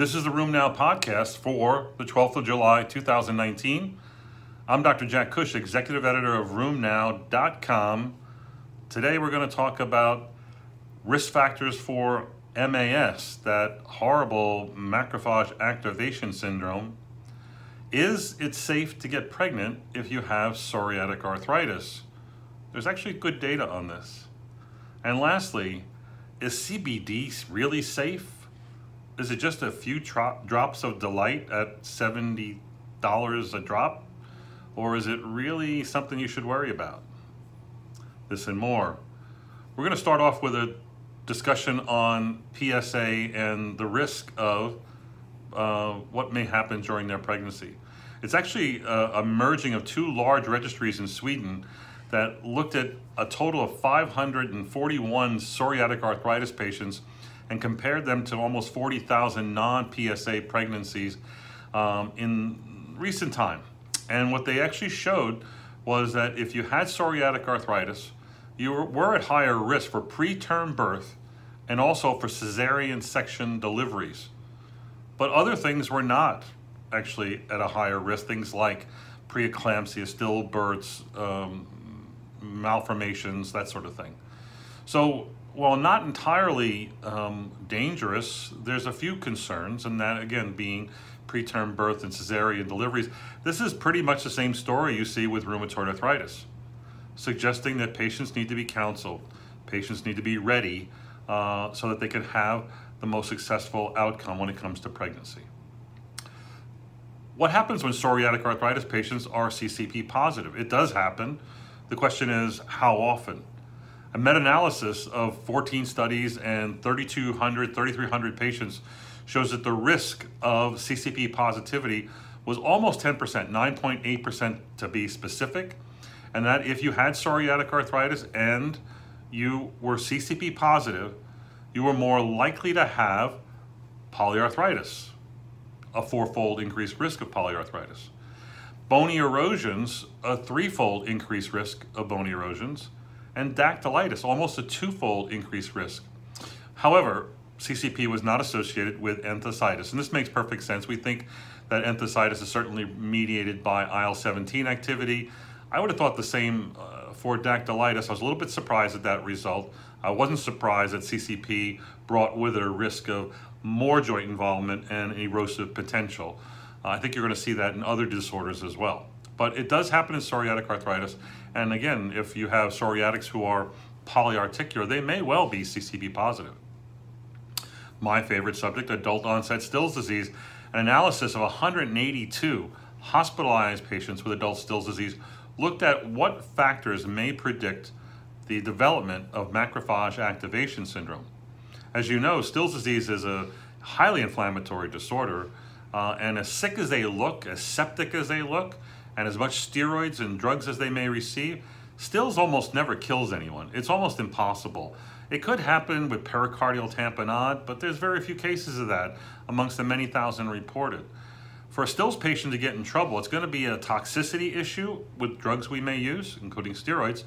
This is the Rheum Now podcast for the 12th of July, 2019. I'm Dr. Jack Cush, executive editor of RheumNow.com. Today we're going to talk about risk factors for MAS, that horrible macrophage activation syndrome. Is it safe to get pregnant if you have psoriatic arthritis? There's actually good data on this. And lastly, is CBD really safe? Is it just a few drops of delight at $70 a drop? Or is it really something you should worry about? This and more. We're going to start off with a discussion on PSA and the risk of uh, what may happen during their pregnancy. It's actually a, a merging of two large registries in Sweden that looked at a total of 541 psoriatic arthritis patients and compared them to almost 40,000 non-PSA pregnancies um, in recent time. And what they actually showed was that if you had psoriatic arthritis, you were at higher risk for preterm birth and also for cesarean section deliveries. But other things were not actually at a higher risk, things like preeclampsia, stillbirths, um, malformations, that sort of thing. So while not entirely um, dangerous, there's a few concerns, and that again being preterm birth and cesarean deliveries. This is pretty much the same story you see with rheumatoid arthritis, suggesting that patients need to be counseled, patients need to be ready uh, so that they can have the most successful outcome when it comes to pregnancy. What happens when psoriatic arthritis patients are CCP positive? It does happen. The question is how often? A meta-analysis of 14 studies and 3,200, 3,300 patients shows that the risk of CCP positivity was almost 10%, 9.8% to be specific, and that if you had psoriatic arthritis and you were CCP positive, you were more likely to have polyarthritis, a fourfold increased risk of polyarthritis. Bony erosions, a threefold increased risk of bony erosions, and dactylitis, almost a twofold increased risk. However, CCP was not associated with enthesitis, and this makes perfect sense. We think that enthesitis is certainly mediated by IL-17 activity. I would have thought the same uh, for dactylitis. I was a little bit surprised at that result. I wasn't surprised that CCP brought with it a risk of more joint involvement and erosive potential. Uh, I think you're going to see that in other disorders as well. But it does happen in psoriatic arthritis. And again, if you have psoriatics who are polyarticular, they may well be CCP positive. My favorite subject, adult onset Still's disease, an analysis of 182 hospitalized patients with adult Still's disease looked at what factors may predict the development of macrophage activation syndrome. As you know, Still's disease is a highly inflammatory disorder, uh, and as sick as they look, as septic as they look, and as much steroids and drugs as they may receive, stills almost never kills anyone. It's almost impossible. It could happen with pericardial tamponade, but there's very few cases of that amongst the many thousand reported. For a Stills patient to get in trouble, it's going to be a toxicity issue with drugs we may use, including steroids,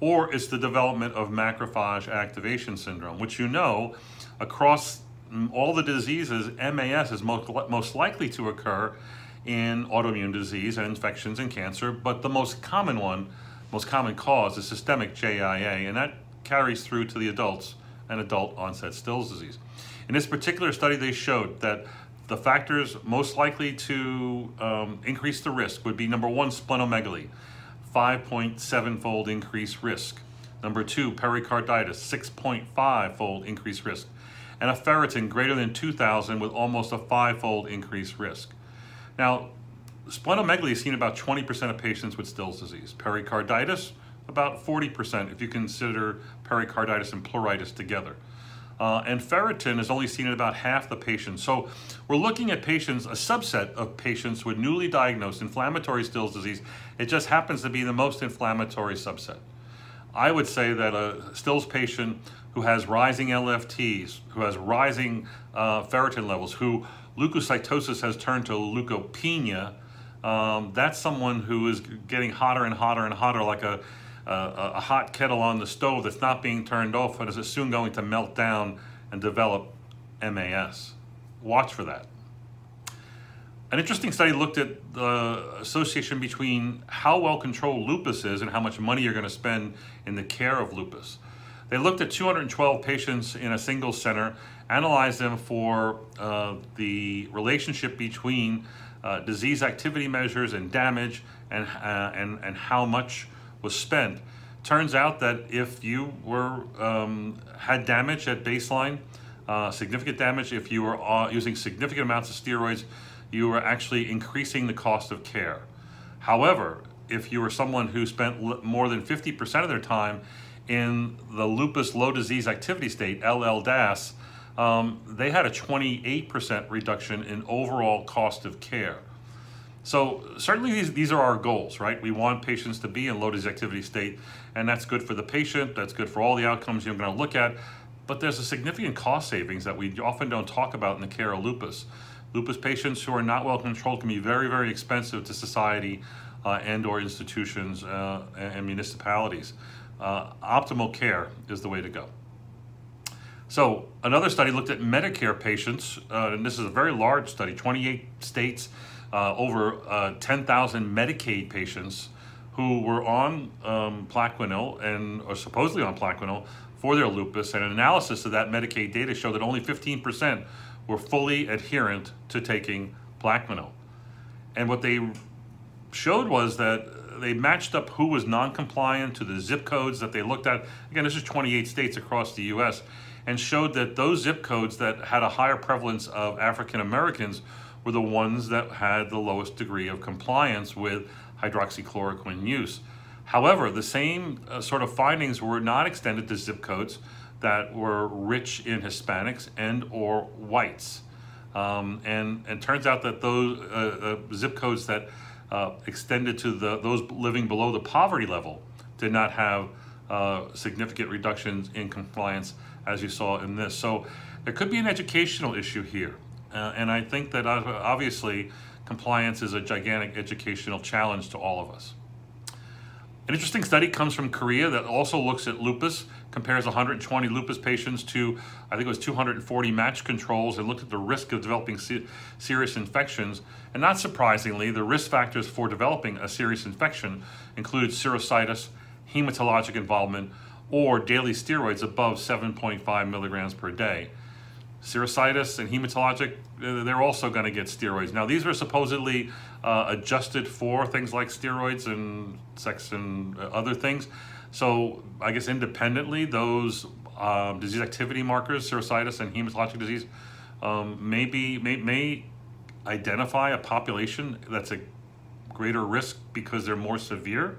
or it's the development of macrophage activation syndrome, which you know across mm, all the diseases, MAS is most, most likely to occur in autoimmune disease and infections and cancer, but the most common one, most common cause is systemic JIA, and that carries through to the adults and adult onset Still's disease. In this particular study, they showed that the factors most likely to um, increase the risk would be number one, splenomegaly, 5.7 fold increased risk. Number two, pericarditis, 6.5 fold increased risk. And a ferritin greater than 2,000 with almost a five fold increased risk. Now, splenomegaly is seen about 20% of patients with Still's disease. Pericarditis, about 40% if you consider pericarditis and pleuritis together. Uh, and ferritin is only seen in about half the patients. So we're looking at patients, a subset of patients with newly diagnosed inflammatory Still's disease. It just happens to be the most inflammatory subset. I would say that a Still's patient who has rising LFTs, who has rising uh, ferritin levels, who leukocytosis has turned to leukopenia, um, that's someone who is getting hotter and hotter and hotter like a, a, a, hot kettle on the stove that's not being turned off and is soon going to melt down and develop MAS. Watch for that. An interesting study looked at the association between how well controlled lupus is and how much money you're going to spend in the care of lupus. They looked at 212 patients in a single center, analyzed them for uh, the relationship between uh, disease activity measures and damage and, uh, and, and how much was spent. Turns out that if you were um, had damage at baseline, uh, significant damage, if you were uh, using significant amounts of steroids, you were actually increasing the cost of care. However, if you were someone who spent more than 50% of their time in the lupus low disease activity state, LLDAS, um, they had a 28% reduction in overall cost of care. So certainly these, these are our goals, right? We want patients to be in low disease activity state, and that's good for the patient, that's good for all the outcomes you're gonna look at, but there's a significant cost savings that we often don't talk about in the care of lupus. Lupus patients who are not well controlled can be very, very expensive to society uh, and or institutions uh, and municipalities. Uh, optimal care is the way to go. So another study looked at Medicare patients, uh, and this is a very large study, 28 states, uh, over uh, 10,000 Medicaid patients who were on um, Plaquenil and or supposedly on Plaquenil for their lupus, and an analysis of that Medicaid data showed that only 15% were fully adherent to taking Plaquenil. And what they showed was that they matched up who was non-compliant to the zip codes that they looked at. Again, this is 28 states across the U.S. and showed that those zip codes that had a higher prevalence of African Americans were the ones that had the lowest degree of compliance with hydroxychloroquine use. However, the same uh, sort of findings were not extended to zip codes that were rich in Hispanics and or whites. Um, and, and turns out that those uh, uh, zip codes that uh, extended to the, those living below the poverty level did not have uh, significant reductions in compliance as you saw in this. So there could be an educational issue here. Uh, and I think that uh, obviously compliance is a gigantic educational challenge to all of us. An interesting study comes from Korea that also looks at lupus, compares 120 lupus patients to, I think it was 240 match controls, and looked at the risk of developing se serious infections. And not surprisingly, the risk factors for developing a serious infection included serositis, hematologic involvement, or daily steroids above 7.5 milligrams per day serositis and hematologic, uh, they're also going to get steroids. Now, these were supposedly uh, adjusted for things like steroids and sex and uh, other things. So, I guess independently, those um, disease activity markers, serositis and hematologic disease, um, may, be, may, may identify a population that's a greater risk because they're more severe.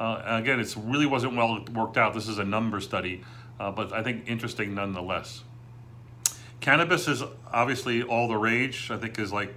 Uh, again, it really wasn't well worked out. This is a number study, uh, but I think interesting nonetheless. Cannabis is obviously all the rage. I think is like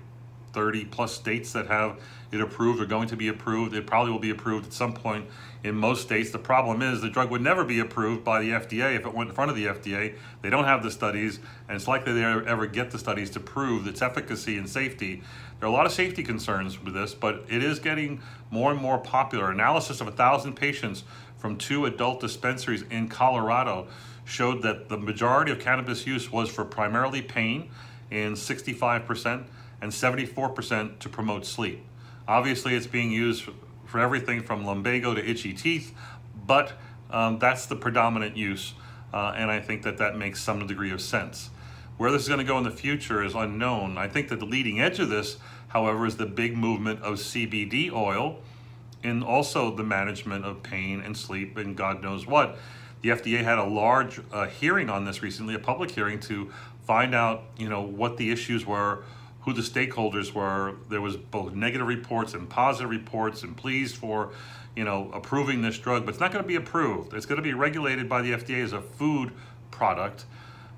30 plus states that have it approved or going to be approved. It probably will be approved at some point in most states. The problem is the drug would never be approved by the FDA if it went in front of the FDA. They don't have the studies, and it's likely they ever get the studies to prove its efficacy and safety. There are a lot of safety concerns with this, but it is getting more and more popular. Analysis of 1,000 patients from two adult dispensaries in Colorado showed that the majority of cannabis use was for primarily pain in 65% and 74% to promote sleep. Obviously, it's being used for everything from lumbago to itchy teeth, but um, that's the predominant use, uh, and I think that that makes some degree of sense. Where this is going to go in the future is unknown. I think that the leading edge of this, however, is the big movement of CBD oil and also the management of pain and sleep and God knows what. The FDA had a large uh, hearing on this recently, a public hearing to find out, you know, what the issues were, who the stakeholders were. There was both negative reports and positive reports and pleas for, you know, approving this drug, but it's not going to be approved. It's going to be regulated by the FDA as a food product.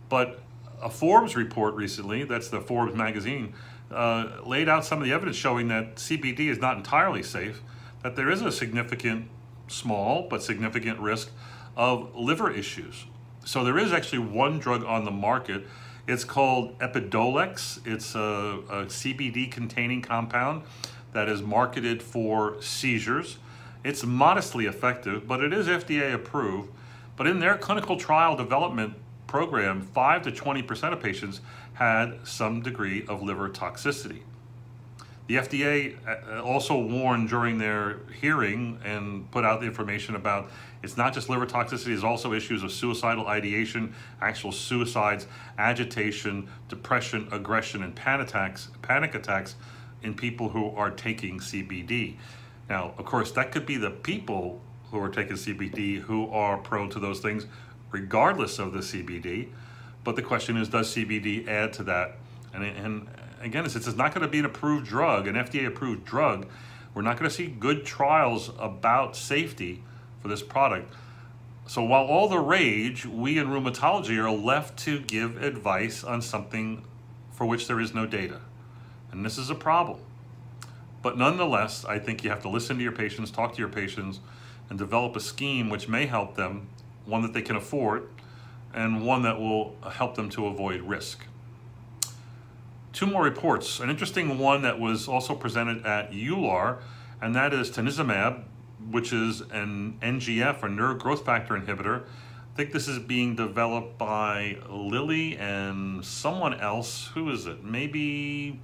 But a Forbes report recently, that's the Forbes magazine, uh, laid out some of the evidence showing that CBD is not entirely safe, that there is a significant, small, but significant risk of liver issues. So there is actually one drug on the market. It's called Epidiolex. It's a, a CBD containing compound that is marketed for seizures. It's modestly effective, but it is FDA approved. But in their clinical trial development program, 5 to 20% of patients had some degree of liver toxicity. The FDA uh, also warned during their hearing and put out the information about it's not just liver toxicity, it's also issues of suicidal ideation, actual suicides, agitation, depression, aggression, and panic attacks, panic attacks in people who are taking CBD. Now, of course, that could be the people who are taking CBD who are prone to those things, regardless of the CBD. But the question is, does CBD add to that? And, and again, since it's not going to be an approved drug, an FDA approved drug, we're not going to see good trials about safety for this product. So while all the rage, we in rheumatology are left to give advice on something for which there is no data. And this is a problem. But nonetheless, I think you have to listen to your patients, talk to your patients, and develop a scheme which may help them, one that they can afford, and one that will help them to avoid risk. Two more reports. An interesting one that was also presented at EULAR, and that is tanezumab, which is an NGF or nerve growth factor inhibitor. I think this is being developed by Lilly and someone else. Who is it? Maybe,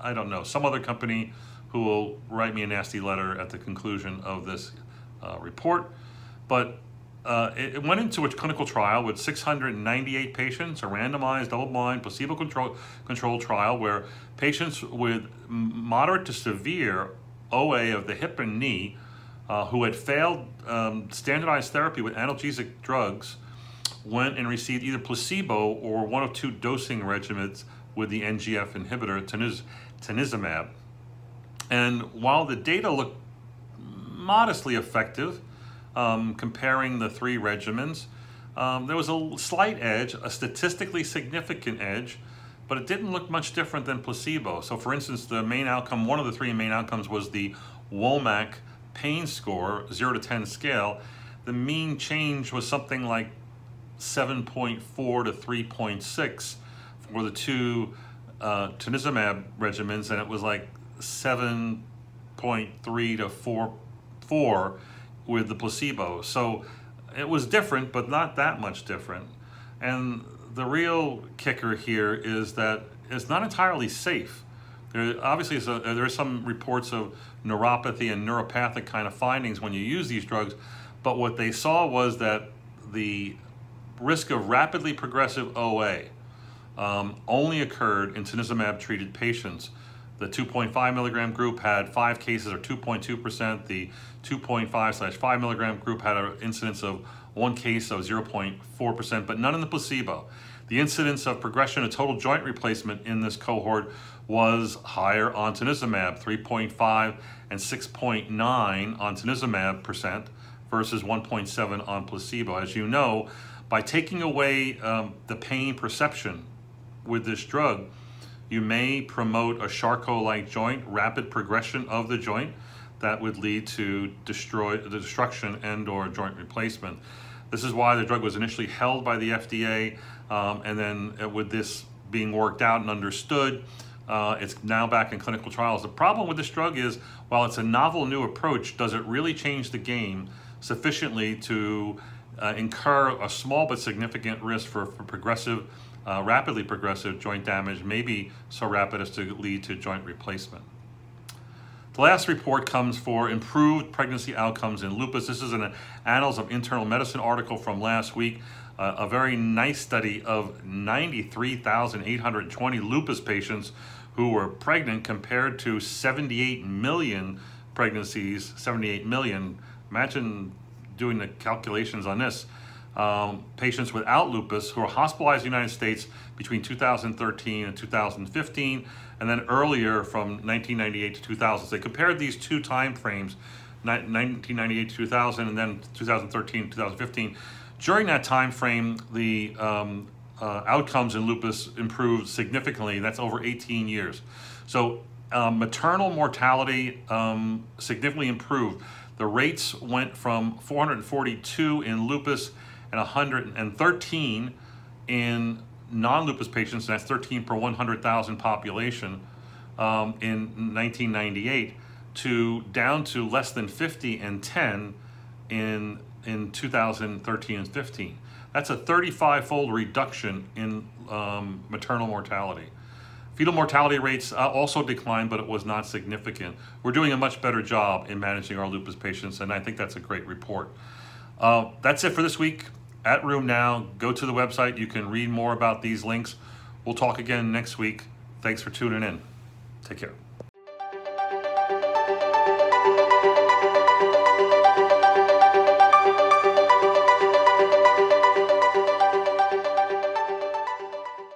I don't know, some other company who will write me a nasty letter at the conclusion of this uh, report. But uh, it, went into a clinical trial with 698 patients, a randomized, double-blind, placebo-controlled trial where patients with moderate to severe OA of the hip and knee uh, who had failed um, standardized therapy with analgesic drugs went and received either placebo or one of two dosing regimens with the NGF inhibitor, teniz tanezumab. And while the data looked modestly effective, um, comparing the three regimens. Um, there was a slight edge, a statistically significant edge, but it didn't look much different than placebo. So for instance, the main outcome, one of the three main outcomes was the WOMAC pain score, 0 to 10 scale. The mean change was something like 7.4 to 3.6 for the two uh, tanezumab regimens, and it was like 7.3 to 4, 4 with the placebo. So it was different, but not that much different. And the real kicker here is that it's not entirely safe. There obviously is a, there are some reports of neuropathy and neuropathic kind of findings when you use these drugs, but what they saw was that the risk of rapidly progressive OA um, only occurred in tanezumab treated patients. The 2.5 milligram group had five cases or 2.2%. The 2.5 slash 5 milligram group had an incidence of one case of 0.4%, but none in the placebo. The incidence of progression of total joint replacement in this cohort was higher on tanezumab, 3.5 and 6.9 on tanezumab percent versus 1.7 on placebo. As you know, by taking away um, the pain perception with this drug, you may promote a Charcot-like joint, rapid progression of the joint that would lead to destroy the destruction and or joint replacement. This is why the drug was initially held by the FDA, um, and then uh, with this being worked out and understood, uh, it's now back in clinical trials. The problem with this drug is, while it's a novel new approach, does it really change the game sufficiently to uh, incur a small but significant risk for, for progressive uh, rapidly progressive joint damage may be so rapid as to lead to joint replacement. The last report comes for improved pregnancy outcomes in lupus. This is an Annals of Internal Medicine article from last week. Uh, a very nice study of 93,820 lupus patients who were pregnant compared to 78 million pregnancies, 78 million. Imagine doing the calculations on this um, patients without lupus who were hospitalized in the United States between 2013 and 2015, and then earlier from 1998 to 2000. So they compared these two time frames, 1998 to 2000, and then 2013 to 2015. During that time frame, the um, uh, outcomes in lupus improved significantly. That's over 18 years. So um, maternal mortality um, significantly improved. The rates went from 442 in lupus and 113 in non-lupus patients, and that's 13 per 100,000 population um, in 1998, to down to less than 50 and 10 in, in 2013 and 15. That's a 35-fold reduction in um, maternal mortality. Fetal mortality rates uh, also declined, but it was not significant. We're doing a much better job in managing our lupus patients, and I think that's a great report. Uh, that's it for this week at Rheum Now. Go to the website. You can read more about these links. We'll talk again next week. Thanks for tuning in. Take care.